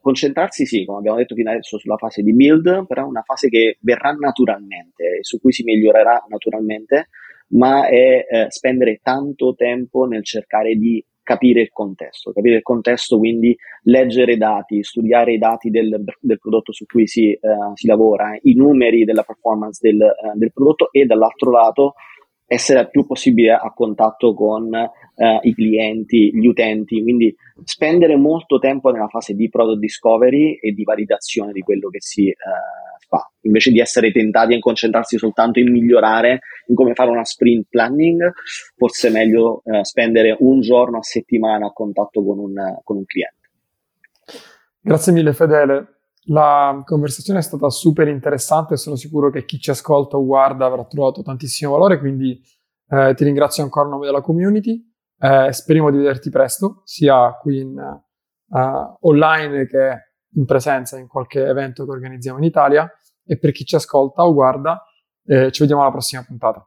concentrarsi, sì, come abbiamo detto fino adesso, sulla fase di build, però è una fase che verrà naturalmente, su cui si migliorerà naturalmente, ma è eh, spendere tanto tempo nel cercare di capire il contesto, capire il contesto, quindi leggere i dati, studiare i dati del, del prodotto su cui si, uh, si, lavora, i numeri della performance del, uh, del, prodotto e dall'altro lato essere il più possibile a contatto con uh, i clienti, gli utenti, quindi spendere molto tempo nella fase di product discovery e di validazione di quello che si fa, invece di essere tentati a concentrarsi soltanto in migliorare, in come fare una sprint planning, forse è meglio eh, spendere un giorno a settimana a contatto con un, con un cliente.
Grazie mille Fedele. La conversazione è stata super interessante sono sicuro che chi ci ascolta o guarda avrà trovato tantissimo valore, quindi eh, ti ringrazio ancora a nome della community. Eh, speriamo di vederti presto, sia qui in, uh, online che in presenza in qualche evento che organizziamo in Italia e per chi ci ascolta o guarda, eh, ci vediamo alla prossima puntata.